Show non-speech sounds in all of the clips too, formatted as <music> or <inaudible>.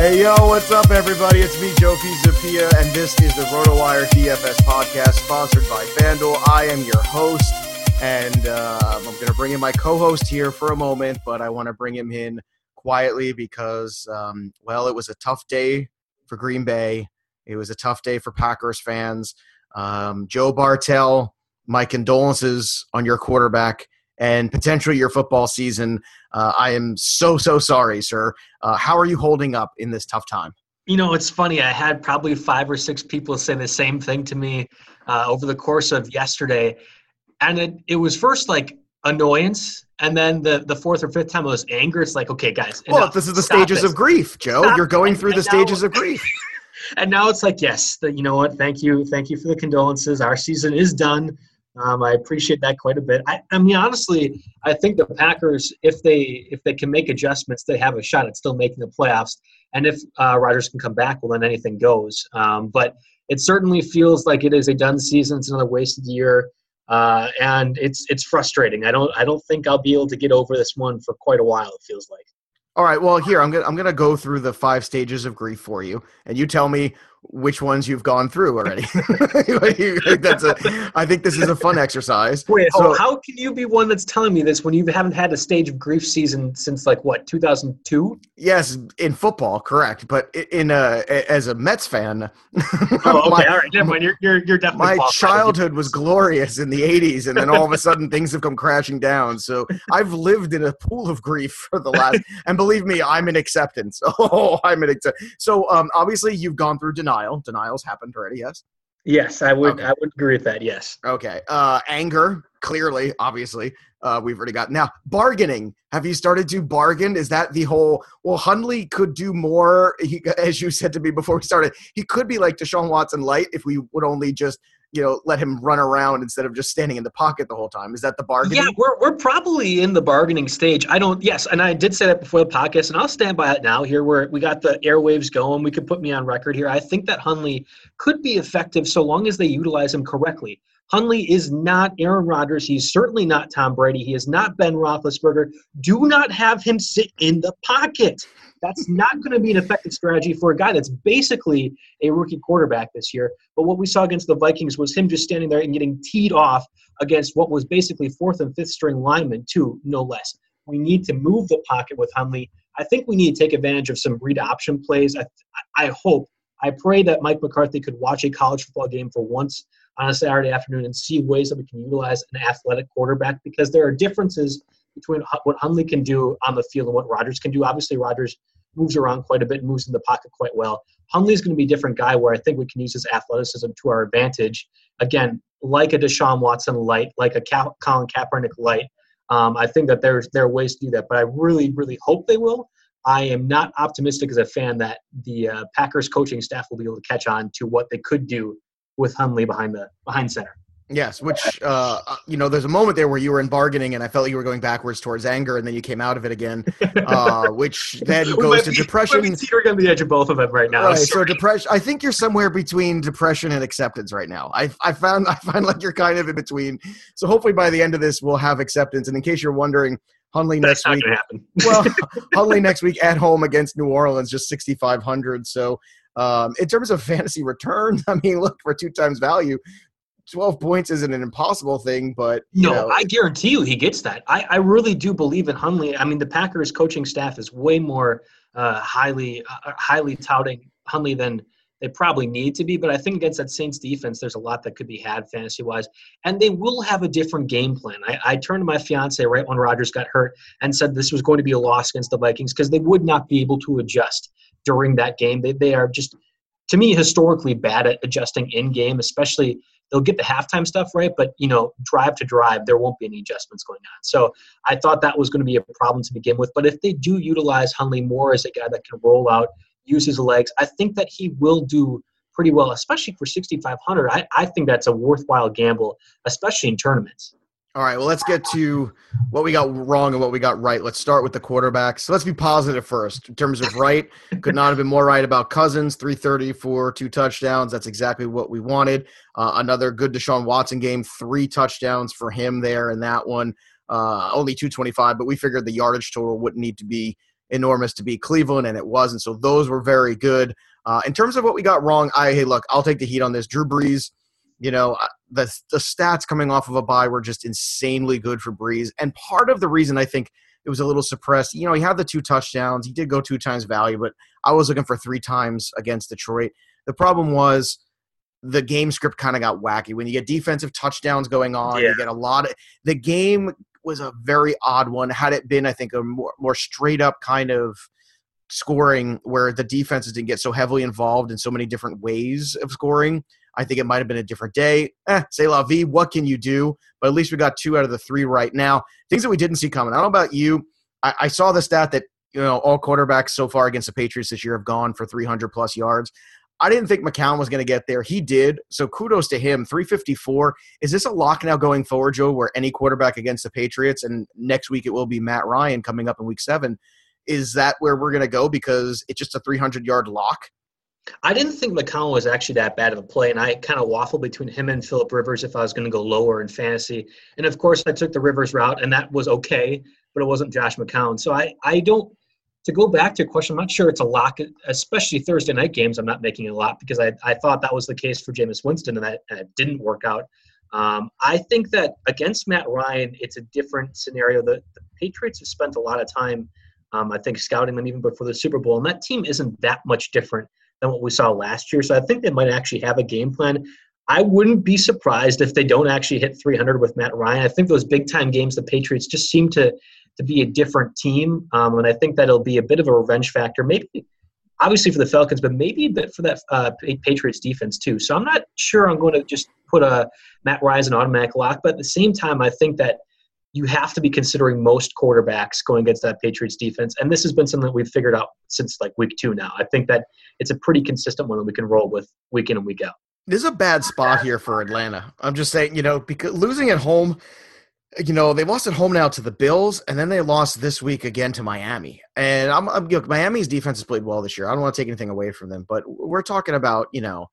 Hey yo, what's up, everybody? It's me, Joe Pisapia, and this is the RotoWire DFS podcast sponsored by FanDuel. I am your host, and uh, I'm going to bring in my co-host here for a moment, but I want to bring him in quietly because, um, well, it was a tough day for Green Bay. It was a tough day for Packers fans. Um, Joe Bartel, my condolences on your quarterback and potentially your football season. Uh, I am so, so sorry, sir. Uh, how are you holding up in this tough time? You know, it's funny. I had probably five or six people say the same thing to me uh, over the course of yesterday. And it, it was first like annoyance. And then the, the fourth or fifth time it was anger. It's like, okay, guys. Well, this is the Stop stages this. of grief, Joe. Stop. You're going through the stages of <laughs> grief. and now it's like, yes, the, you know what? Thank you. Thank you for the condolences. Our season is done. Um, I appreciate that quite a bit. I, I, mean, honestly, I think the Packers, if they if they can make adjustments, they have a shot at still making the playoffs. And if uh, Rodgers can come back, well, then anything goes. Um, but it certainly feels like it is a done season. It's another wasted year, uh, and it's it's frustrating. I don't I don't think I'll be able to get over this one for quite a while. It feels like. All right. Well, here I'm gonna I'm gonna go through the five stages of grief for you, and you tell me which ones you've gone through already. <laughs> that's a, I think this is a fun exercise. Wait, so, how can you be one that's telling me this when you haven't had a stage of grief season since like what 2002? Yes, in football, correct. But in a as a Mets fan, oh, <laughs> okay, my, all right, never mind. You're you're, you're definitely my childhood was glorious in the 80s, and then all of a sudden things have come crashing down. So I've lived in a pool of grief for the last, and believe me, I'm in acceptance. <laughs> Oh, I'm in acceptance. So um, obviously you've gone through denial denial. Denial's happened already, yes? Yes, I would. Okay. I would agree with that. Yes. Okay. Uh, anger, clearly, obviously, uh, we've already got now bargaining. Have you started to bargain? Is that the whole? Well, Hundley could do more. He, <laughs> as you said to me before we started, he could be like Deshaun Watson light if we would only just you know let him run around instead of just standing in the pocket the whole time is that the bargaining yeah we're, we're probably in the bargaining stage i don't yes and i did say that before the podcast and i'll stand by it now here where we got the airwaves going we could put me on record here i think that hundley could be effective so long as they utilize him correctly Hundley is not Aaron Rodgers. He's certainly not Tom Brady. He is not Ben Roethlisberger. Do not have him sit in the pocket. That's not going to be an effective strategy for a guy that's basically a rookie quarterback this year. But what we saw against the Vikings was him just standing there and getting teed off against what was basically fourth and fifth string linemen, too, no less. We need to move the pocket with Hundley. I think we need to take advantage of some read option plays. I, I hope, I pray that Mike McCarthy could watch a college football game for once on a Saturday afternoon and see ways that we can utilize an athletic quarterback because there are differences between what Hundley can do on the field and what Rodgers can do. Obviously, Rodgers moves around quite a bit, moves in the pocket quite well. Hundley's going to be a different guy where I think we can use his athleticism to our advantage. Again, like a Deshaun Watson light, like a Colin Kaepernick light. Um, I think that there's there are ways to do that, but I really, really hope they will. I am not optimistic as a fan that the uh, Packers coaching staff will be able to catch on to what they could do with Hundley behind the behind center. Yes, which uh, uh, you know, there's a moment there where you were in bargaining, and I felt like you were going backwards towards anger, and then you came out of it again, <laughs> uh, which then goes to be, depression. We're on the edge of both of them right now. Right, so depression. I think you're somewhere between depression and acceptance right now. I, I found I find like you're kind of in between. So hopefully by the end of this, we'll have acceptance. And in case you're wondering, Hundley next week. <laughs> well, <laughs> Hundley next week at home against New Orleans, just 6,500. So um, in terms of fantasy return, I mean, look for two times value. 12 points isn't an impossible thing, but no, know. I guarantee you he gets that. I, I really do believe in Hundley. I mean, the Packers coaching staff is way more uh, highly uh, highly touting Hundley than they probably need to be. But I think against that Saints defense, there's a lot that could be had fantasy wise, and they will have a different game plan. I, I turned to my fiance right when Rodgers got hurt and said this was going to be a loss against the Vikings because they would not be able to adjust during that game. They they are just to me historically bad at adjusting in game, especially they'll get the halftime stuff right, but you know, drive to drive, there won't be any adjustments going on. So I thought that was going to be a problem to begin with. But if they do utilize Hundley more as a guy that can roll out, use his legs, I think that he will do pretty well, especially for 6,500. I, I think that's a worthwhile gamble, especially in tournaments. All right, well, let's get to what we got wrong and what we got right. Let's start with the quarterbacks. So let's be positive first. In terms of right, could not have been more right about Cousins, 330 for two touchdowns. That's exactly what we wanted. Uh, another good Deshaun Watson game, three touchdowns for him there in that one. Uh, only 225, but we figured the yardage total wouldn't need to be enormous to beat Cleveland, and it wasn't. So those were very good. Uh, in terms of what we got wrong, I hey, look, I'll take the heat on this. Drew Brees you know, the the stats coming off of a bye were just insanely good for Brees. and part of the reason I think it was a little suppressed. You know, he had the two touchdowns. He did go two times value, but I was looking for three times against Detroit. The problem was the game script kind of got wacky. When you get defensive touchdowns going on, yeah. you get a lot of the game was a very odd one. Had it been, I think, a more more straight up kind of scoring where the defenses didn't get so heavily involved in so many different ways of scoring, I think it might have been a different day. Eh, say la vie. What can you do? But at least we got two out of the three right now. Things that we didn't see coming. I don't know about you. I, I saw the stat that you know all quarterbacks so far against the Patriots this year have gone for 300 plus yards. I didn't think McCown was going to get there. He did. So kudos to him. 354. Is this a lock now going forward, Joe, where any quarterback against the Patriots, and next week it will be Matt Ryan coming up in week seven? Is that where we're going to go because it's just a 300 yard lock? I didn't think McCown was actually that bad of a play, and I kind of waffled between him and Philip Rivers if I was going to go lower in fantasy. And of course, I took the Rivers route, and that was okay, but it wasn't Josh McCown. So I, I don't. To go back to your question, I'm not sure it's a lock, especially Thursday night games. I'm not making a lot because I, I thought that was the case for Jameis Winston, and that, it didn't work out. Um, I think that against Matt Ryan, it's a different scenario. The, the Patriots have spent a lot of time, um, I think, scouting them even before the Super Bowl, and that team isn't that much different than what we saw last year. So I think they might actually have a game plan. I wouldn't be surprised if they don't actually hit 300 with Matt Ryan. I think those big time games, the Patriots just seem to to be a different team, um, and I think that'll be a bit of a revenge factor. Maybe, obviously for the Falcons, but maybe a bit for that uh, Patriots defense too. So I'm not sure I'm going to just put a Matt Ryan an automatic lock, but at the same time, I think that you have to be considering most quarterbacks going against that Patriots defense. And this has been something that we've figured out since like week two now. I think that it's a pretty consistent one that we can roll with week in and week out. This is a bad spot here for Atlanta. I'm just saying, you know, because losing at home, you know, they lost at home now to the Bills, and then they lost this week again to Miami. And I'm, I'm Miami's defense has played well this year. I don't want to take anything away from them, but we're talking about, you know,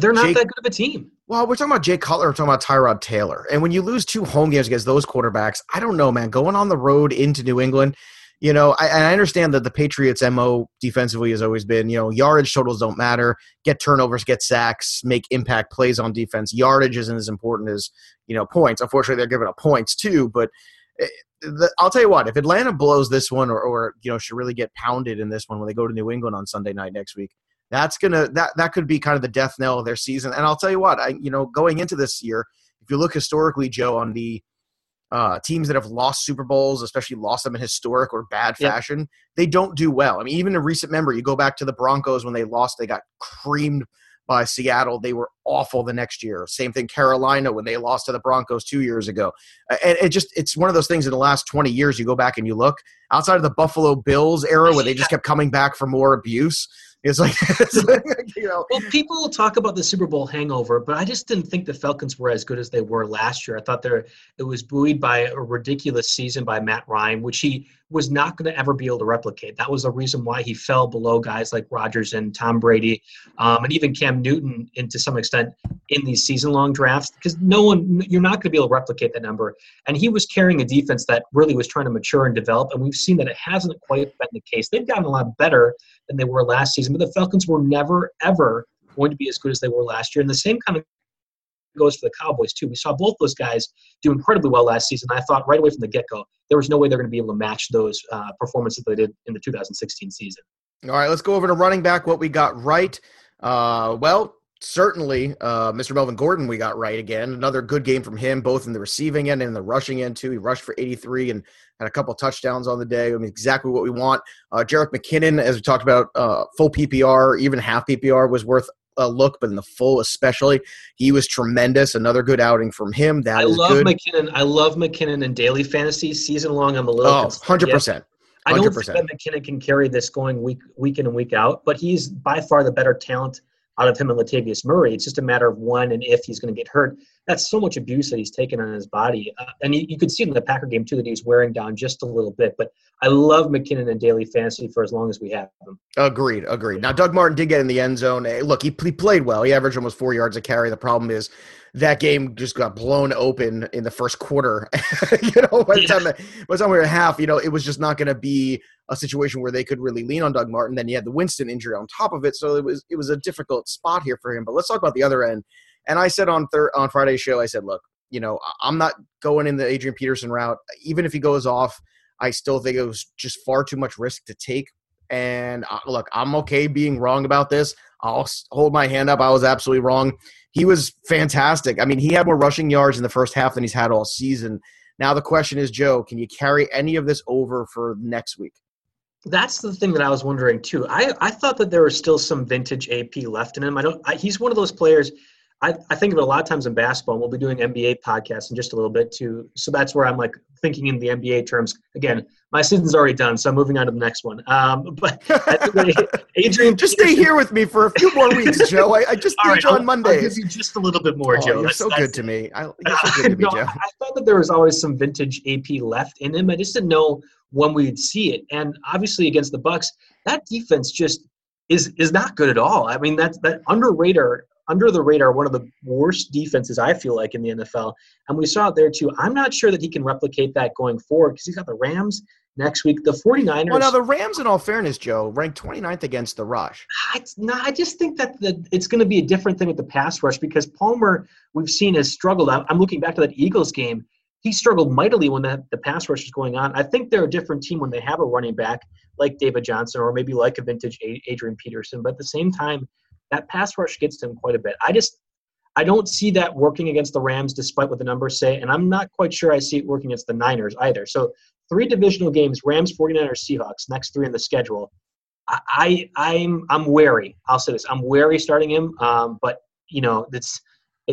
they're not Jake, that good of a team. Well, we're talking about Jay Cutler, we're talking about Tyrod Taylor. And when you lose two home games against those quarterbacks, I don't know, man. Going on the road into New England, you know, I, I understand that the Patriots' MO defensively has always been, you know, yardage totals don't matter. Get turnovers, get sacks, make impact plays on defense. Yardage isn't as important as, you know, points. Unfortunately, they're giving up points too. But eh, the, I'll tell you what, if Atlanta blows this one or, or, you know, should really get pounded in this one when they go to New England on Sunday night next week, that's gonna that that could be kind of the death knell of their season. And I'll tell you what, I you know going into this year, if you look historically, Joe, on the uh, teams that have lost Super Bowls, especially lost them in historic or bad fashion, yep. they don't do well. I mean, even a recent memory, you go back to the Broncos when they lost, they got creamed by Seattle, they were awful the next year. Same thing, Carolina when they lost to the Broncos two years ago. And it just it's one of those things in the last twenty years. You go back and you look outside of the Buffalo Bills era where they just kept coming back for more abuse. It's like, <laughs> it's like, you know. Well, people talk about the Super Bowl hangover, but I just didn't think the Falcons were as good as they were last year. I thought there it was buoyed by a ridiculous season by Matt Ryan, which he was not going to ever be able to replicate. That was the reason why he fell below guys like Rodgers and Tom Brady, um, and even Cam Newton, and to some extent in these season-long drafts, because no one you're not going to be able to replicate that number. And he was carrying a defense that really was trying to mature and develop, and we've seen that it hasn't quite been the case. They've gotten a lot better than they were last season, but the Falcons were never ever going to be as good as they were last year. And the same kind of goes for the Cowboys too. We saw both those guys do incredibly well last season. I thought right away from the get go there was no way they're going to be able to match those uh, performances they did in the 2016 season. All right, let's go over to running back. What we got right. Uh, well, certainly, uh, Mr. Melvin Gordon, we got right again. Another good game from him, both in the receiving end and in the rushing end too. He rushed for 83 and had a couple touchdowns on the day. I mean, exactly what we want. Uh, Jerick McKinnon, as we talked about, uh, full PPR, even half PPR was worth a look, but in the full especially, he was tremendous. Another good outing from him. That I love good. McKinnon. I love McKinnon in daily fantasy season long. I'm a little oh, 100%. I don't think that McKinnon can carry this going week week in and week out, but he's by far the better talent out of him and Latavius Murray. It's just a matter of when and if he's going to get hurt. That's so much abuse that he's taken on his body, uh, and you, you could see in the Packer game too that he's wearing down just a little bit. But I love McKinnon and daily fantasy for as long as we have him. Agreed, agreed. Now Doug Martin did get in the end zone. Hey, look, he, he played well. He averaged almost four yards a carry. The problem is that game just got blown open in the first quarter. <laughs> you know, by the time by the time we were half, you know, it was just not going to be a situation where they could really lean on Doug Martin. Then you had the Winston injury on top of it, so it was it was a difficult spot here for him. But let's talk about the other end. And I said on thir- on Friday's show, I said, look, you know, I'm not going in the Adrian Peterson route. Even if he goes off, I still think it was just far too much risk to take. And uh, look, I'm okay being wrong about this. I'll hold my hand up. I was absolutely wrong. He was fantastic. I mean, he had more rushing yards in the first half than he's had all season. Now the question is, Joe, can you carry any of this over for next week? That's the thing that I was wondering too. I, I thought that there was still some vintage AP left in him. I don't. I, he's one of those players. I, I think of it a lot of times in basketball. And we'll be doing NBA podcasts in just a little bit too. So that's where I'm like thinking in the NBA terms. Again, my season's already done, so I'm moving on to the next one. Um, <laughs> but <laughs> Adrian, just stay here with me for a few more <laughs> weeks, Joe. I, I just need right, you on Monday. I'll give you just a little bit more, oh, Joe. You're that's, so that's, good to me. I, so good to me, no, Joe. I thought that there was always some vintage AP left in him. I just didn't know when we'd see it. And obviously against the Bucs, that defense just is is not good at all. I mean, that's that under radar under the radar one of the worst defenses I feel like in the NFL. And we saw it there too. I'm not sure that he can replicate that going forward because he's got the Rams next week. The 49ers. Well, now the Rams, in all fairness, Joe, ranked 29th against the rush. It's not, I just think that the, it's going to be a different thing with the pass rush because Palmer, we've seen, has struggled. I'm looking back to that Eagles game. He struggled mightily when the, the pass rush is going on. I think they're a different team when they have a running back like David Johnson or maybe like a vintage Adrian Peterson. But at the same time, that pass rush gets to him quite a bit. I just I don't see that working against the Rams despite what the numbers say, and I'm not quite sure I see it working against the Niners either. So three divisional games, Rams, 49ers, Seahawks, next three in the schedule. I, I am I'm, I'm wary. I'll say this. I'm wary starting him. Um, but you know, it's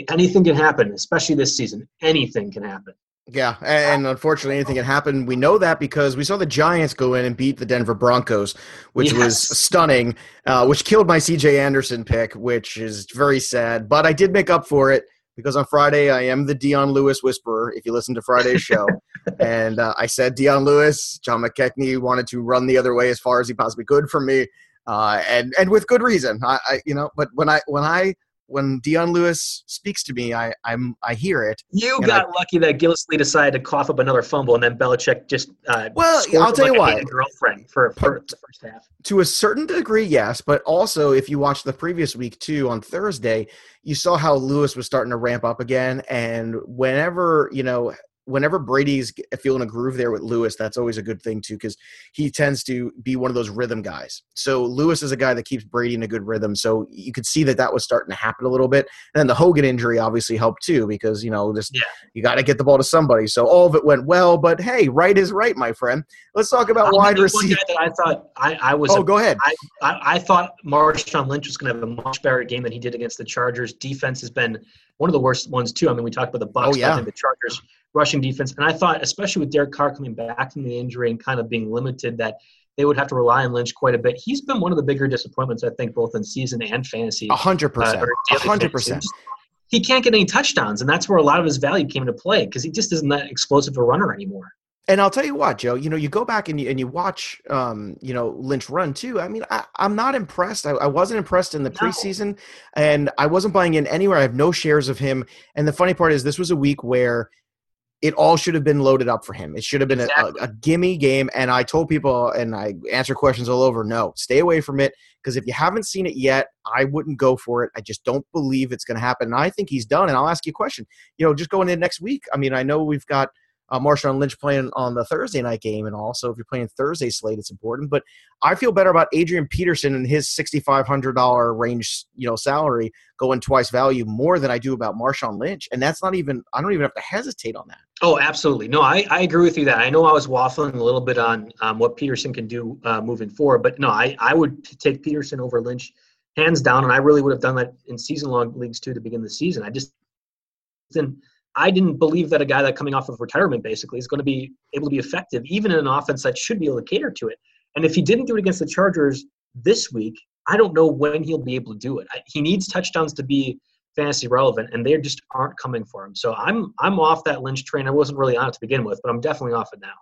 anything can happen, especially this season. Anything can happen. Yeah, and unfortunately, anything can happen. We know that because we saw the Giants go in and beat the Denver Broncos, which yes. was stunning, uh, which killed my CJ Anderson pick, which is very sad. But I did make up for it because on Friday I am the Dion Lewis whisperer. If you listen to Friday's show, <laughs> and uh, I said Dion Lewis, John McKechnie wanted to run the other way as far as he possibly could for me, uh, and and with good reason. I, I you know, but when I when I when Dion Lewis speaks to me, I I'm I hear it. You got I, lucky that Gillislee decided to cough up another fumble, and then Belichick just uh, well, I'll tell like you what, girlfriend for, for the first half. To a certain degree, yes, but also if you watch the previous week too on Thursday, you saw how Lewis was starting to ramp up again, and whenever you know whenever Brady's feeling a groove there with Lewis, that's always a good thing too, because he tends to be one of those rhythm guys. So Lewis is a guy that keeps Brady in a good rhythm. So you could see that that was starting to happen a little bit. And then the Hogan injury obviously helped too, because you know, just yeah. you got to get the ball to somebody. So all of it went well. But hey, right is right, my friend. Let's talk about I'll wide receiver. I thought I, I was. Oh, a, go ahead. I, I, I thought Marshawn Lynch was going to have a much better game than he did against the Chargers. Defense has been one of the worst ones too. I mean, we talked about the Bucs. Oh, yeah. I think the Chargers rushing defense. And I thought, especially with Derek Carr coming back from the injury and kind of being limited, that they would have to rely on Lynch quite a bit. He's been one of the bigger disappointments, I think, both in season and fantasy. A hundred percent. A hundred percent. He can't get any touchdowns, and that's where a lot of his value came into play because he just isn't that explosive a runner anymore. And I'll tell you what, Joe. You know, you go back and you and you watch, um, you know, Lynch run too. I mean, I, am not impressed. I, I, wasn't impressed in the preseason, and I wasn't buying in anywhere. I have no shares of him. And the funny part is, this was a week where it all should have been loaded up for him. It should have been exactly. a, a, gimme game. And I told people, and I answer questions all over, no, stay away from it. Because if you haven't seen it yet, I wouldn't go for it. I just don't believe it's going to happen. And I think he's done. And I'll ask you a question. You know, just going in next week. I mean, I know we've got uh, Marshawn Lynch playing on the Thursday night game, and also if you're playing Thursday slate, it's important. But I feel better about Adrian Peterson and his $6,500 range, you know, salary going twice value more than I do about Marshawn Lynch, and that's not even I don't even have to hesitate on that. Oh, absolutely. No, I, I agree with you that I know I was waffling a little bit on um, what Peterson can do uh, moving forward, but no, I, I would take Peterson over Lynch hands down, and I really would have done that in season long leagues too to begin the season. I just didn't I didn't believe that a guy that coming off of retirement basically is going to be able to be effective, even in an offense that should be able to cater to it. And if he didn't do it against the Chargers this week, I don't know when he'll be able to do it. He needs touchdowns to be fantasy relevant, and they just aren't coming for him. So I'm I'm off that Lynch train. I wasn't really on it to begin with, but I'm definitely off it now.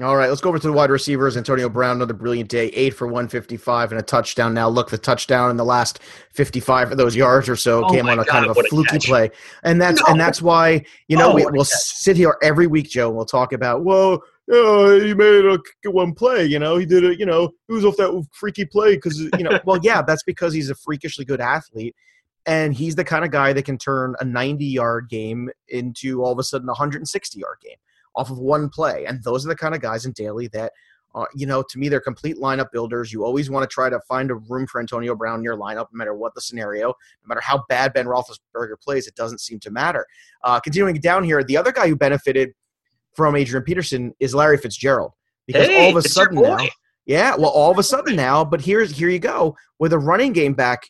All right, let's go over to the wide receivers. Antonio Brown, another brilliant day, eight for 155 and a touchdown. Now, look, the touchdown in the last 55 of those yards or so oh came on a God, kind of a fluky a play, and that's no. and that's why you know oh, we, will sit here every week, Joe. And we'll talk about whoa, oh, he made a one play. You know, he did it. You know, he was off that freaky play because you know. well, yeah, that's because he's a freakishly good athlete, and he's the kind of guy that can turn a 90 yard game into all of a sudden a 160 yard game off of one play. And those are the kind of guys in Daly that, uh, you know, to me, they're complete lineup builders. You always want to try to find a room for Antonio Brown in your lineup, no matter what the scenario, no matter how bad Ben Roethlisberger plays, it doesn't seem to matter. Uh, continuing down here, the other guy who benefited from Adrian Peterson is Larry Fitzgerald because hey, all of a sudden now, yeah, well, all of a sudden now, but here's here you go with a running game back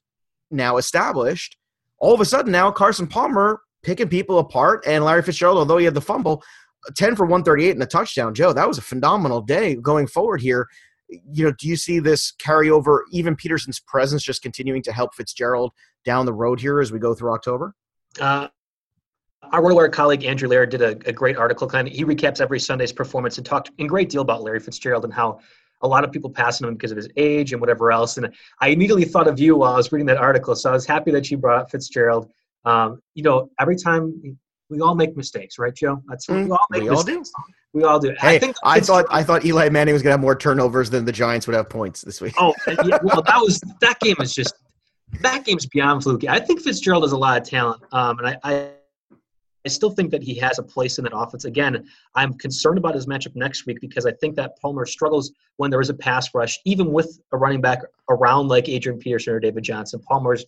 now established. All of a sudden now, Carson Palmer picking people apart, and Larry Fitzgerald, although he had the fumble, 10 for 138 and a touchdown. Joe, that was a phenomenal day going forward here. You know, do you see this carry over, even Peterson's presence just continuing to help Fitzgerald down the road here as we go through October? Uh, our RotoWire colleague Andrew Laird did a, a, great article. Kind of, he recaps every Sunday's performance and talked in great deal about Larry Fitzgerald and how a lot of people passing him because of his age and whatever else. And I immediately thought of you while I was reading that article, so I was happy that you brought up Fitzgerald. Um, you know, every time we all make mistakes, right, Joe? That's mm, we all make we mistakes. All do. We all do. Hey, I, think I thought I thought Eli Manning was going to have more turnovers than the Giants would have points this week. Oh, <laughs> yeah, well, that was that game is just that game's beyond fluky. I think Fitzgerald has a lot of talent, um, and I, I I still think that he has a place in that offense. Again, I'm concerned about his matchup next week because I think that Palmer struggles when there is a pass rush, even with a running back around like Adrian Peterson or David Johnson. Palmer's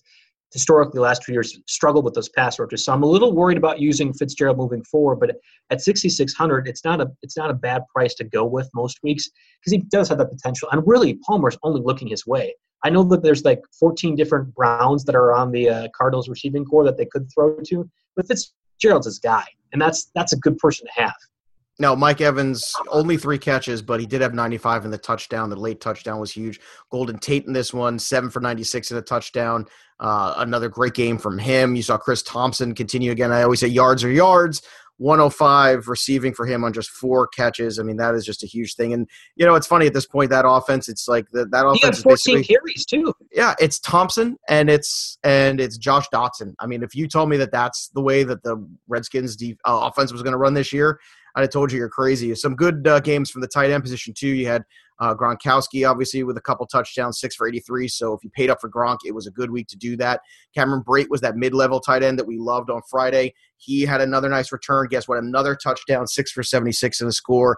historically the last two years struggled with those pass rushes. So I'm a little worried about using Fitzgerald moving forward. But at 6,600, it's not a it's not a bad price to go with most weeks because he does have the potential. And really, Palmer's only looking his way. I know that there's like 14 different Browns that are on the uh, Cardinals receiving core that they could throw to, but Fitzgerald's his guy, and that's that's a good person to have. No, Mike Evans only three catches, but he did have 95 in the touchdown. The late touchdown was huge. Golden Tate in this one, seven for 96 in a touchdown. Uh, another great game from him. You saw Chris Thompson continue again. I always say yards are yards. 105 receiving for him on just four catches. I mean, that is just a huge thing. And you know, it's funny at this point that offense. It's like the, that offense. He had 14 carries too. Yeah, it's Thompson and it's and it's Josh Doctson. I mean, if you told me that that's the way that the Redskins' de- uh, offense was going to run this year, I'd have told you you're crazy. Some good uh, games from the tight end position too. You had Uh, Gronkowski, obviously, with a couple touchdowns, six for 83. So if you paid up for Gronk, it was a good week to do that. Cameron Brate was that mid level tight end that we loved on Friday. He had another nice return. Guess what? Another touchdown, six for 76 in the score.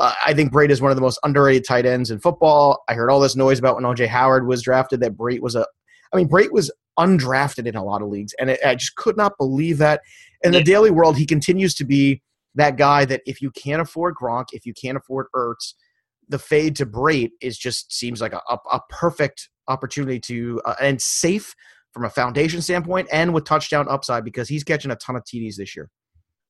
Uh, I think Brate is one of the most underrated tight ends in football. I heard all this noise about when OJ Howard was drafted that Brate was a, I mean, Brate was undrafted in a lot of leagues, and it, I just could not believe that. In the daily world, he continues to be that guy that if you can't afford Gronk, if you can't afford Ertz, the fade to Brate is just seems like a, a, a perfect opportunity to uh, and safe from a foundation standpoint and with touchdown upside because he's catching a ton of TDs this year.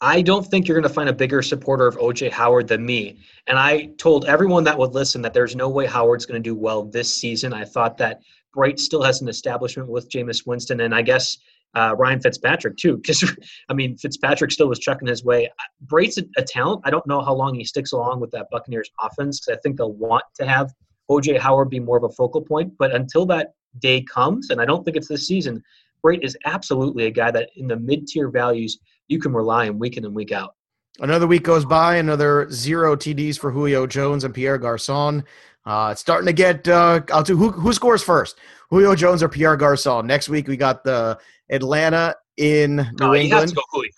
I don't think you're going to find a bigger supporter of OJ Howard than me. And I told everyone that would listen that there's no way Howard's going to do well this season. I thought that Brate still has an establishment with Jameis Winston, and I guess uh, Ryan Fitzpatrick too. Because <laughs> I mean, Fitzpatrick still was chucking his way. Brate's a, a, talent. I don't know how long he sticks along with that Buccaneers offense because I think they'll want to have OJ Howard be more of a focal point. But until that day comes, and I don't think it's this season, Brate is absolutely a guy that in the mid tier values you can rely on week in and week out. Another week goes by, another zero TDs for Julio Jones and Pierre Garcon. Uh, it's starting to get. Uh, I'll do who who scores first, Julio Jones or Pierre Garcon. Next week we got the Atlanta in New no, England. You have to go Julio.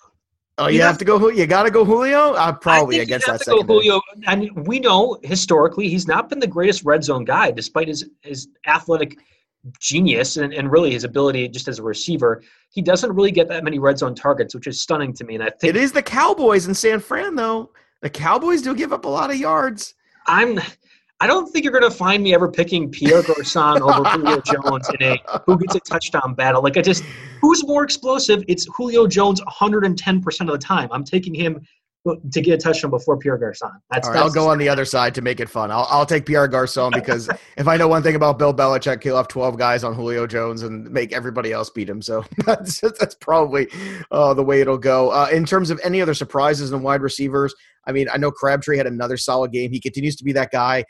Oh, you, you have, have, to go. You got to go Julio. Uh, probably I against that. To go Julio. And we know historically he's not been the greatest red zone guy, despite his his athletic genius and, and really his ability just as a receiver. He doesn't really get that many red zone targets, which is stunning to me. And I think it is the Cowboys in San Fran, though. The Cowboys do give up a lot of yards. I'm I don't think you're going to find me ever picking Pierre Garcon over Julio <laughs> Jones in a who gets a touchdown battle. Like I just, who's more explosive? It's Julio Jones 110 percent of the time. I'm taking him to get a touchdown before Pierre Garcon. That's, right, that's I'll go on the other side to make it fun. I'll, I'll take Pierre Garcon <laughs> because if I know one thing about Bill Belichick, he'll have 12 guys on Julio Jones and make everybody else beat him. So <laughs> that's, that's probably uh, the way it'll go. Uh, in terms of any other surprises in wide receivers, I mean, I know Crabtree had another solid game. He continues to be that guy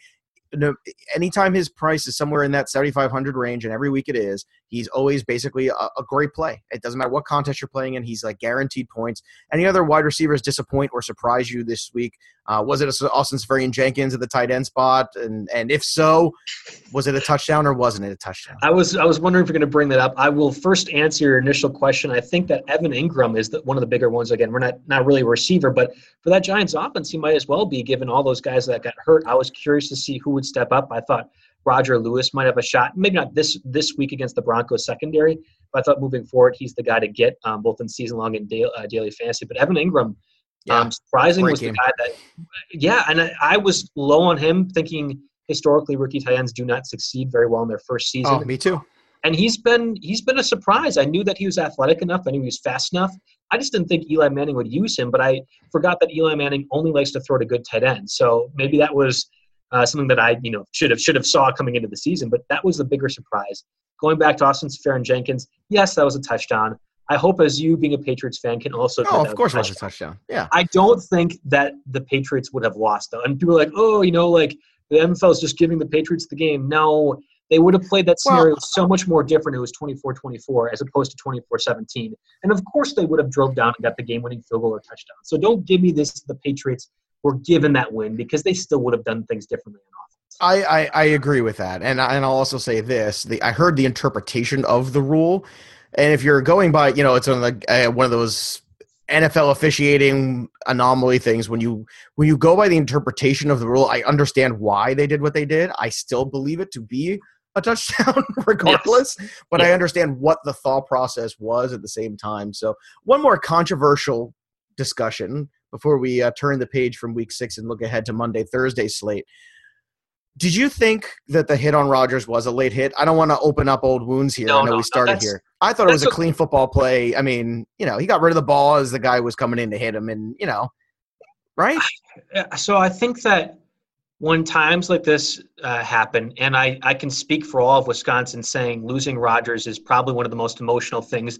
no, anytime his price is somewhere in that 7,500 range, and every week it is, he's always basically a, a, great play. It doesn't matter what contest you're playing in, he's like guaranteed points. Any other wide receivers disappoint or surprise you this week? Uh, was it Austin Seferian-Jenkins at the tight end spot? And and if so, was it a touchdown or wasn't it a touchdown? I was I was wondering if you're going to bring that up. I will first answer your initial question. I think that Evan Engram is the, one of the bigger ones. Again, we're not not really a receiver, but for that Giants offense, he might as well be given all those guys that got hurt. I was curious to see who would step up. I thought Roger Lewis might have a shot. Maybe not this this week against the Broncos secondary, but I thought moving forward, he's the guy to get um, both in season long and daily, uh, daily fantasy. But Evan Engram, yeah, um, surprising was game. the guy that, yeah, and I, I, was low on him, thinking historically rookie tight ends do not succeed very well in their first season. Oh, me too. And he's been he's been a surprise. I knew that he was athletic enough. I knew he was fast enough. I just didn't think Eli Manning would use him, but I forgot that Eli Manning only likes to throw to good tight ends. So maybe that was uh, something that I you know should have should have saw coming into the season. But that was the bigger surprise. Going back to Austin Seferian-Jenkins, yes, that was a touchdown. I hope as you being a Patriots fan can also. Oh, of course, it was a touchdown. Yeah. I don't think that the Patriots would have lost though, and people are like, oh, you know, like the NFL is just giving the Patriots the game. No, they would have played that scenario well, so much more different. It was 24-24 as opposed to 24-17, and of course they would have drove down and got the game-winning field goal or touchdown. So don't give me this. The Patriots were given that win because they still would have done things differently in offense. I, I, I agree with that, and and I'll also say this: the I heard the interpretation of the rule and if you're going by, you know, it's one of the, uh, one of those NFL officiating anomaly things. When you when you go by the interpretation of the rule, I understand why they did what they did. I still believe it to be a touchdown <laughs> regardless, yes. but yeah. I understand what the thought process was at the same time. So one more controversial discussion before we uh, turn the page from week six and look ahead to Monday Thursday slate. Did you think that the hit on Rodgers was a late hit? I don't want to open up old wounds here. No, I know no, we started no, here. I thought it was a clean football play. I mean, you know, he got rid of the ball as the guy was coming in to hit him, and you know, right? <sighs> So I think that when times like this uh, happen, and I I can speak for all of Wisconsin, saying losing Rodgers is probably one of the most emotional things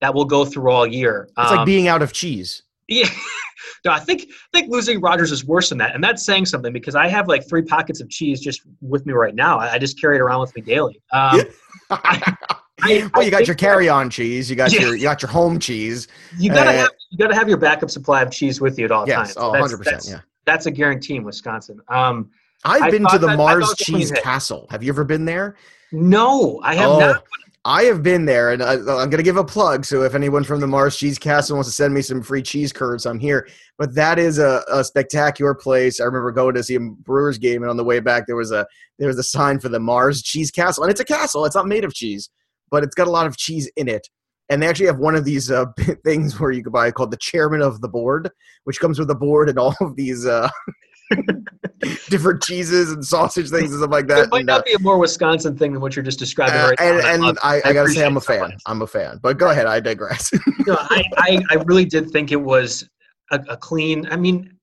that we'll go through all year. It's um, like being out of cheese. Yeah. <laughs> no, I think I think losing Rodgers is worse than that, and that's saying something because I have like three pockets of cheese just with me right now. I, I just carry it around with me daily. Um, I, <laughs> I, well, you got your carry-on cheese. You got yeah. your you got your home cheese. You gotta uh, have you gotta have your backup supply of cheese with you at all yes, times. Oh, 100 percent. Yeah, that's a guarantee in Wisconsin. Um, I've been to the that- Mars thought it was a clean Cheese. Castle. Have you ever been there? No, I have Oh, not. I have been there, and I, I'm going to give a plug. So if anyone from the Mars Cheese Castle wants to send me some free cheese curds, I'm here. But that is a, a spectacular place. I remember going to see a Brewers game, and on the way back, there was a there was a sign for the Mars Cheese Castle, and it's a castle. It's not made of cheese, but it's got a lot of cheese in it. And they actually have one of these uh, <laughs> things where you can buy called the chairman of the board, which comes with a board and all of these uh, <laughs> different cheeses and sausage things and stuff like that. It might And, not be a more Wisconsin thing than what you're just describing uh, right and now. I and I, I, I gotta say, I'm a fan. I'm a fan. But go ahead. I digress. <laughs> no, I, I, I really did think it was a, a clean. I mean,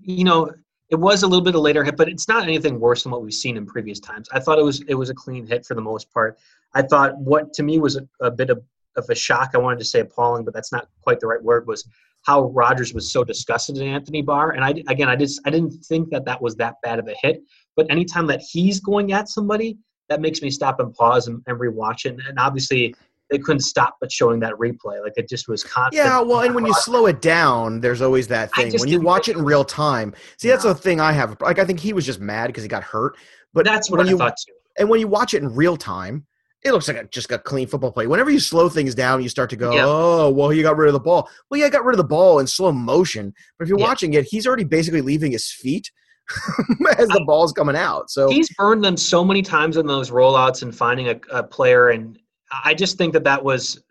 you know, it was a little bit of later hit, but it's not anything worse than what we've seen in previous times. I thought it was it was a clean hit for the most part. I thought what to me was a, a bit of, of a shock. I wanted to say appalling, but that's not quite the right word. Was how Rodgers was so disgusted at Anthony Barr, and I again I just I didn't think that that was that bad of a hit. But anytime that he's going at somebody, that makes me stop and pause and, and rewatch it. And obviously, they couldn't stop but showing that replay. Like it just was constant. yeah, well, and when you slow it down, there's always that thing. When you watch it in real time, see, that's the thing I have. Like, I think he was just mad because he got hurt. But that's what I you thought too. and when you watch it in real time, it looks like a, just a clean football play. Whenever you slow things down, you start to go, Yeah. "Oh, well, he got rid of the ball." Well, yeah, I got rid of the ball in slow motion. But if you're Yeah. watching it, he's already basically leaving his feet <laughs> as the ball's coming out. So He's burned them so many times in those rollouts and finding a, a player, and I just think that that was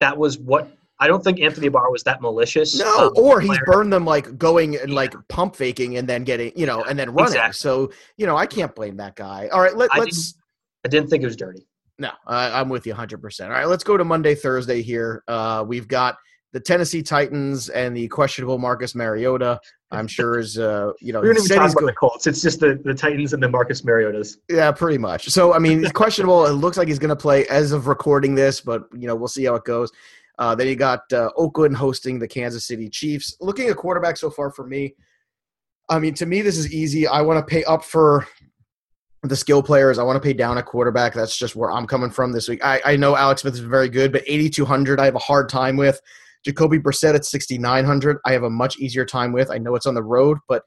that was what I don't think Anthony Barr was that malicious. No, um, or he's burned them like going and Yeah. like pump faking and then getting, you know, and then running. exactly. So, you know, I can't blame that guy. All right, let, I let's. I didn't think it was dirty. No, I, I'm with you 100%. All right, let's go to Monday, Thursday here. Uh, we've got the Tennessee Titans and the questionable Marcus Mariota. I'm <laughs> sure is, uh, you know, We don't he even said talk he's about the Colts. It's just the, the Titans and the Marcus Mariotas. yeah, pretty much. So, I mean, it's questionable. It looks like he's going to play as of recording this, but, you know, we'll see how it goes. Uh, then you got uh, Oakland hosting the Kansas City Chiefs. Looking at quarterback so far for me, I mean, to me, this is easy. I want to pay up for the skill players. I want to pay down a quarterback. That's just where I'm coming from this week. I, I know Alex Smith is very good, but 8,200 I have a hard time with. Jacoby Brissett at 6,900 I have a much easier time with. I know it's on the road, but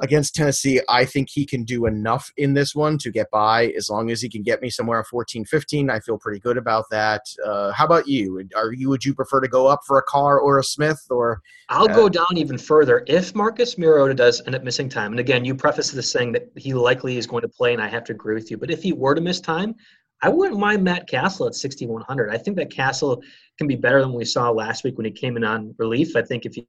against Tennessee, I think he can do enough in this one to get by. As long as he can get me somewhere at 14, 15, I feel pretty good about that. Uh, how about you? Are you would you prefer to go up for a Carr or a Smith or I'll Uh, go down even further. If Marcus Mariota does end up missing time, and again, you preface this saying that he likely is going to play, and I have to agree with you, but if he were to miss time, I wouldn't mind Matt Cassel at 6,100. I think that Cassel can be better than we saw last week when he came in on relief. I think if he,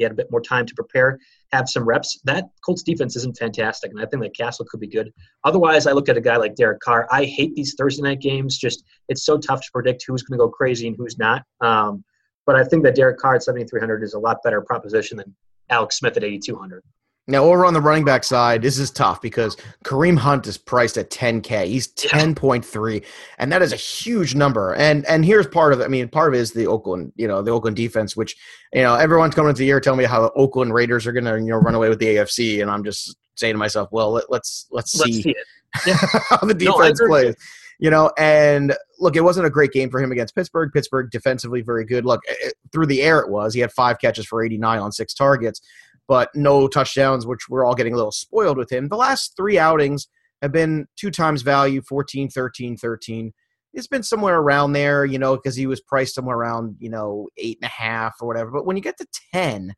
he had a bit more time to prepare, have some reps, that Colts defense isn't fantastic, and I think that Cassel could be good. Otherwise, I look at a guy like Derek Carr. I hate these Thursday night games. Just it's so tough to predict who's going to go crazy and who's not. Um, but I think that Derek Carr at 7,300 is a lot better proposition than Alex Smith at 8,200. Now over on the running back side, this is tough because Kareem Hunt is priced at 10K. He's 10.3, and that is a huge number. And and here's part of it. I mean, part of it is the Oakland, you know, the Oakland defense, which you know everyone's coming into the year telling me how the Oakland Raiders are gonna you know run away with the AFC, and I'm just saying to myself, well, let, let's let's Let's see <laughs> how the defense with plays. You know, and look, it wasn't a great game for him against Pittsburgh. Pittsburgh defensively very good. Look, eh, eh, through the air it was. He had five catches for 89 on six targets, but no touchdowns, which we're all getting a little spoiled with him. The last three outings have been two times value 14, 13, 13. It's been somewhere around there, you know, because he was priced somewhere around, you know, eight and a half or whatever. But when you get to 10,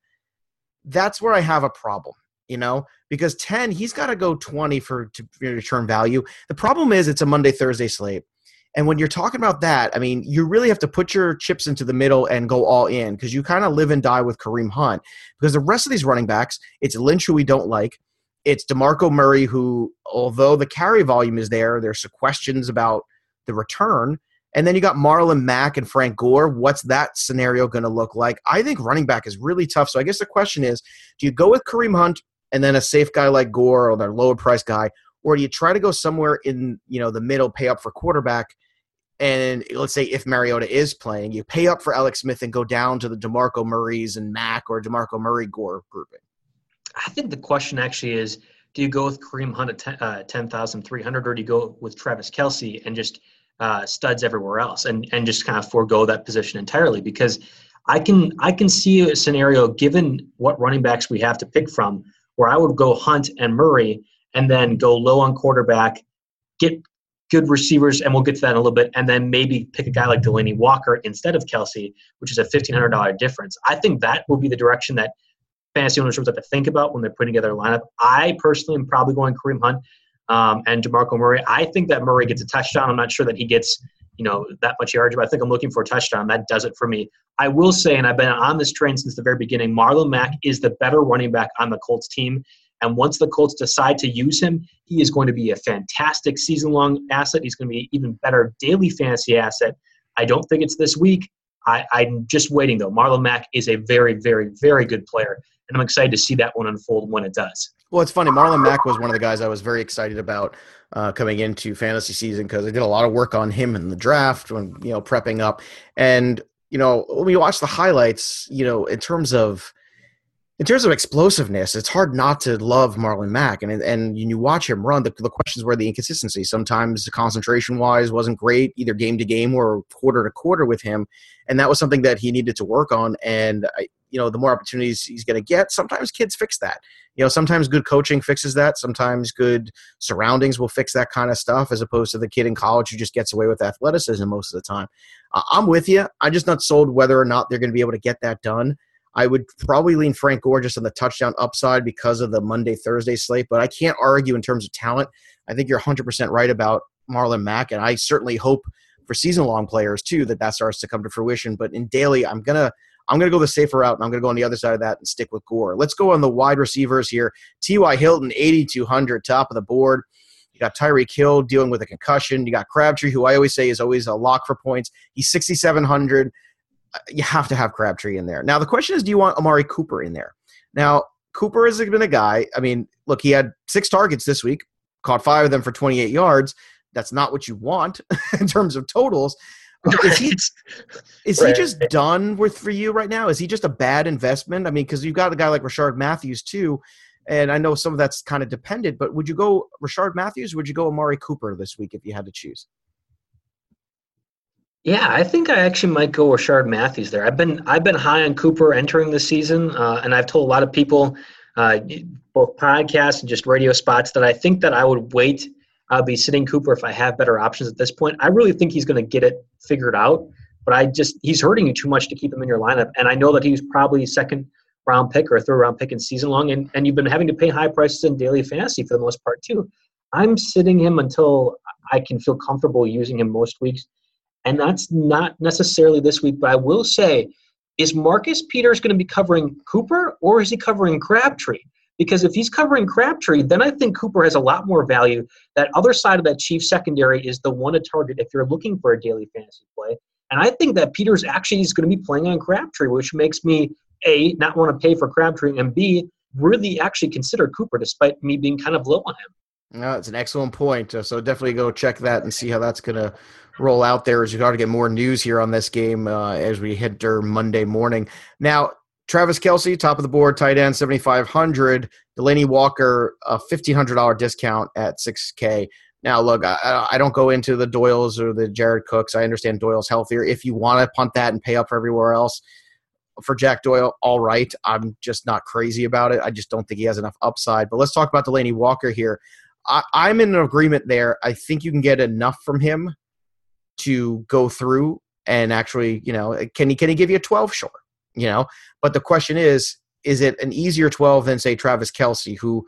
that's where I have a problem, you know, because 10, he's got to go 20 for to return value. The problem is it's a Monday, Thursday slate. And when you're talking about that, I mean, you really have to put your chips into the middle and go all in because you kind of live and die with Kareem Hunt. Because the rest of these running backs, it's Lynch, who we don't like. It's DeMarco Murray, who, although the carry volume is there, there's some questions about the return. And then you got Marlon Mack and Frank Gore. What's that scenario going to look like? I think running back is really tough. So I guess the question is do you go with Kareem Hunt and then a safe guy like Gore or their lower price guy? Or do you try to go somewhere in you know the middle, pay up for quarterback, and let's say if Mariota is playing, you pay up for Alex Smith and go down to the DeMarco Murrays and Mack or DeMarco Murray Gore grouping. I think the question actually is do you go with Kareem Hunt at 10, uh, 10,300 or do you go with Travis Kelce and just uh, studs everywhere else and, and just kind of forego that position entirely? Because I can I can see a scenario given what running backs we have to pick from where I would go Hunt and Murray and then go low on quarterback, get good receivers, and we'll get to that in a little bit, and then maybe pick a guy like Delanie Walker instead of Kelce, which is a $1,500 difference. I think that will be the direction that fantasy owners have to think about when they're putting together a lineup. I personally am probably going Kareem Hunt um, and DeMarco Murray. I think that Murray gets a touchdown. I'm not sure that he gets you know that much yardage, but I think I'm looking for a touchdown. That does it for me. I will say, and I've been on this train since the very beginning. Marlon Mack is the better running back on the Colts team. And once the Colts decide to use him, he is going to be a fantastic season long asset. He's going to be even better daily fantasy asset. I don't think it's this week. I, am just waiting though. Marlon Mack is a very, very, very good player, and I'm excited to see that one unfold when it does. Well, it's funny. Marlon Mack was one of the guys I was very excited about uh, coming into fantasy season because I did a lot of work on him in the draft when you know prepping up, and you know when we watch the highlights, you know in terms of in terms of explosiveness, it's hard not to love Marlon Mack. And and you watch him run. The, the questions were the inconsistency. Sometimes concentration wise wasn't great, either game to game or quarter to quarter with him. And that was something that he needed to work on. And I, you know, the more opportunities he's going to get, sometimes kids fix that. You know, sometimes good coaching fixes that. Sometimes good surroundings will fix that kind of stuff, as opposed to the kid in college who just gets away with athleticism most of the time. Uh, I'm with you. I'm just not sold whether or not they're going to be able to get that done. I would probably lean Frank Gore just on the touchdown upside because of the Monday Thursday slate, but I can't argue in terms of talent. I think you're 100% right about Marlon Mack, and I certainly hope for season long players too that that starts to come to fruition. But in daily, I'm gonna I'm gonna go the safer route, and I'm gonna go on the other side of that and stick with Gore. Let's go on the wide receivers here. T.Y. Hilton, 8,200, top of the board. You got Tyreek Hill dealing with a concussion. You got Crabtree, who I always say is always a lock for points. He's 6,700 Uh, you have to have Crabtree in there. Now the question is, do you want Amari Cooper in there? Now Cooper has been a guy. I mean, look, he had six targets this week, caught five of them for 28 yards. That's not what you want <laughs> in terms of totals. Is he is right. he just done with for you right now? Is he just a bad investment? I mean, because you've got a guy like Rishard Matthews too, and I know some of that's kind of dependent. But would you go Rishard Matthews? would you go Amari Cooper this week if you had to choose? Yeah, I think I actually might go Rishard Matthews there. I've been I've been high on Cooper entering the season, uh, and I've told a lot of people, uh, both podcasts and just radio spots, that I think that I would wait. I'll be sitting Cooper if I have better options at this point. I really think he's going to get it figured out, but I just he's hurting you too much to keep him in your lineup, and I know that he's probably second round pick or third round pick in season long, and, and you've been having to pay high prices in daily fantasy for the most part too. I'm sitting him until I can feel comfortable using him most weeks and that's not necessarily this week, but I will say, is Marcus Peters going to be covering Cooper or is he covering Crabtree? Because if he's covering Crabtree, then I think Cooper has a lot more value. That other side of that chief secondary is the one to target if you're looking for a daily fantasy play. And I think that Peters actually is going to be playing on Crabtree, which makes me A, not want to pay for Crabtree, and B, really actually consider Cooper despite me being kind of low on him. No, it's an excellent point. So definitely go check that and see how that's going to roll out there as you got to get more news here on this game uh, as we head to Monday morning. Now, Travis Kelce, top of the board, tight end, 7,500. Delanie Walker, a $1,500 discount at 6K. Now, look, I, I, don't go into the Doyles or the Jared Cooks. I understand Doyle's healthier. If you want to punt that and pay up for everywhere else, for Jack Doyle, all right. I'm just not crazy about it. I just don't think he has enough upside. But let's talk about Delanie Walker here. I, I'm in agreement there. I think you can get enough from him to go through and actually, you know, can he can he give you a 12? Sure. You know, but the question is, is it an easier 12 than say Travis Kelce, who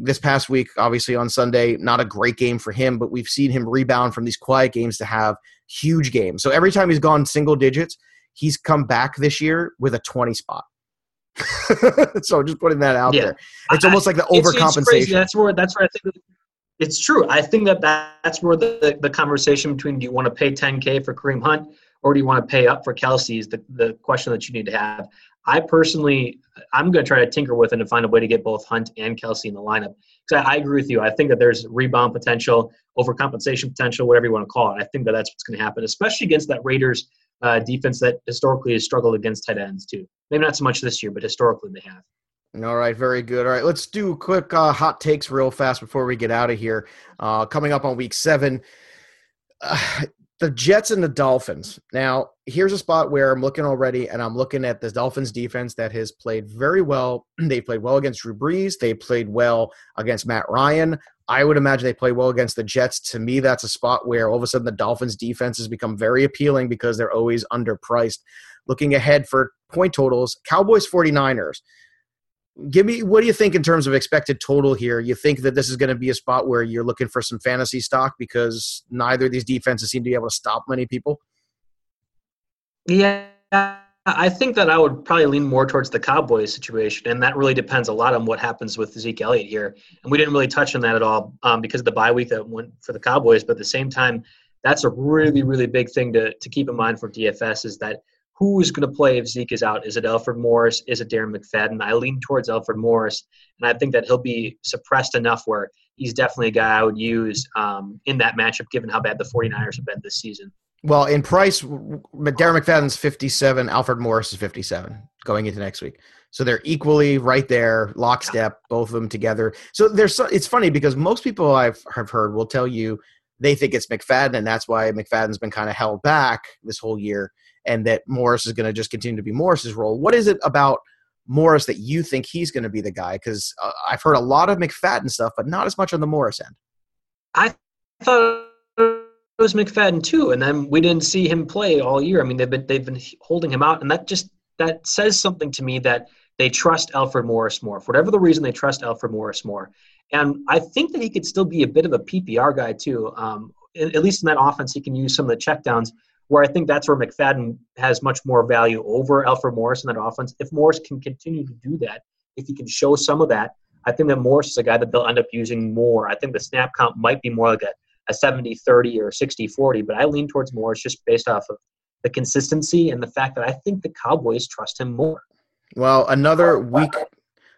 this past week, obviously on Sunday, not a great game for him, but we've seen him rebound from these quiet games to have huge games. So every time he's gone single digits, he's come back this year with a 20 spot. <laughs> so just putting that out yeah. there. It's almost like the overcompensation. that's where that's where I think it's true. I think that that's where the, the conversation between do you want to pay 10K for Kareem Hunt or do you want to pay up for Kelce is the, the question that you need to have. I personally, I'm going to try to tinker with it and find a way to get both Hunt and Kelce in the lineup. Because I, I, agree with you. I think that there's rebound potential, overcompensation potential, whatever you want to call it. I think that that's what's going to happen, especially against that Raiders uh, defense that historically has struggled against tight ends too. Maybe not so much this year, but historically they have. All right, very good. All right, let's do quick uh, hot takes real fast before we get out of here. Uh, coming up on week seven, uh, <sighs> the Jets and the Dolphins. Now, here's a spot where I'm looking already, and I'm looking at the Dolphins defense that has played very well. <clears throat> They played well against Drew Brees. They played well against Matt Ryan. I would imagine they play well against the Jets. To me, that's a spot where all of a sudden the Dolphins defense has become very appealing because they're always underpriced. Looking ahead for point totals, Cowboys 49ers give me what do you think in terms of expected total here? You think that this is going to be a spot where you're looking for some fantasy stock because neither of these defenses seem to be able to stop many people? Yeah, I think that I would probably lean more towards the Cowboys situation, and that really depends a lot on what happens with Zeke Elliott here. And we didn't really touch on that at all um, because of the bye week that went for the Cowboys. But at the same time, that's a really, really big thing to, to keep in mind for DFS is that who's going to play if Zeke is out? Is it Alfred Morris? Is it Darren McFadden? I lean towards Alfred Morris, and I think that he'll be suppressed enough where he's definitely a guy I would use um, in that matchup, given how bad the 49ers have been this season. Well, in price, Darren McFadden's 57, Alfred Morris is 57 going into next week. So they're equally right there, lockstep, both of them together. So there's it's funny because most people I've have heard will tell you they think it's McFadden, and that's why McFadden's been kind of held back this whole year and that Morris is going to just continue to be Morris's role. What is it about Morris that you think he's going to be the guy? Because uh, I've heard a lot of McFadden stuff, but not as much on the Morris end. I thought it was McFadden too, and then we didn't see him play all year. I mean, they've been they've been holding him out, and that just that says something to me that they trust Alfred Morris more. For whatever the reason, they trust Alfred Morris more. And I think that he could still be a bit of a PPR guy too. Um, at least in that offense, he can use some of the checkdowns where I think that's where McFadden has much more value over Alfred Morris in that offense. If Morris can continue to do that, if he can show some of that, I think that Morris is a guy that they'll end up using more. I think the snap count might be more like a, a 70 30 or 60 40, but I lean towards Morris just based off of the consistency and the fact that I think the Cowboys trust him more. Well, another oh, week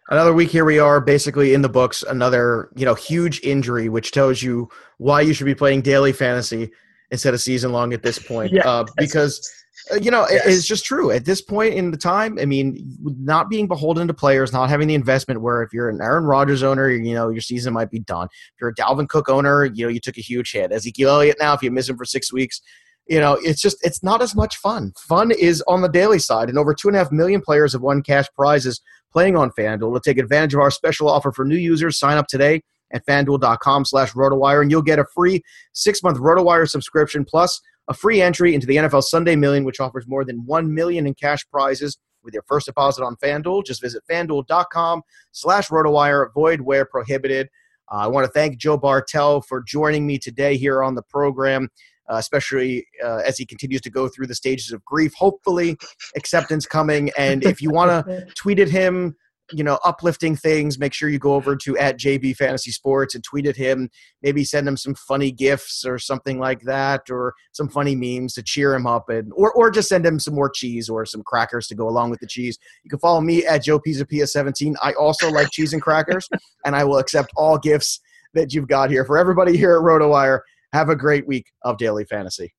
another week here we are basically in the books another you know huge injury which tells you why you should be playing daily fantasy instead of season long at this point. Yeah, uh, because uh, you know yes. it's just true. At this point in the time i mean not being beholden to players not having the investment where if you're an aaron rodgers owner you know your season might be done. If you're a dalvin cook owner you know you took a huge hit. Ezekiel elliott now if you miss him for six weeks you know it's just it's not as much fun. Fun is on the daily side and over two and a half million players have won cash prizes playing on fanduel. To take advantage of our special offer for new users. Sign up today at fanduel.com slash rotowire, and you'll get a free six-month rotowire subscription plus a free entry into the NFL Sunday Million, which offers more than 1 million in cash prizes with your first deposit on FanDuel. Just visit fanduel.com slash rotowire, void where prohibited. Uh, I want to thank Joe Bartel for joining me today here on the program, uh, especially uh, as he continues to go through the stages of grief. Hopefully, acceptance coming. And if you want to <laughs> tweet at him, you know, uplifting things, make sure you go over to at JB Fantasy Sports and tweet at him. Maybe send him some funny gifts or something like that, or some funny memes to cheer him up, and or or just send him some more cheese or some crackers to go along with the cheese. You can follow me at Joe Pisapia 17. I also like cheese and crackers, <laughs> and I will accept all gifts that you've got here for everybody here at RotoWire. Have a great week of daily fantasy.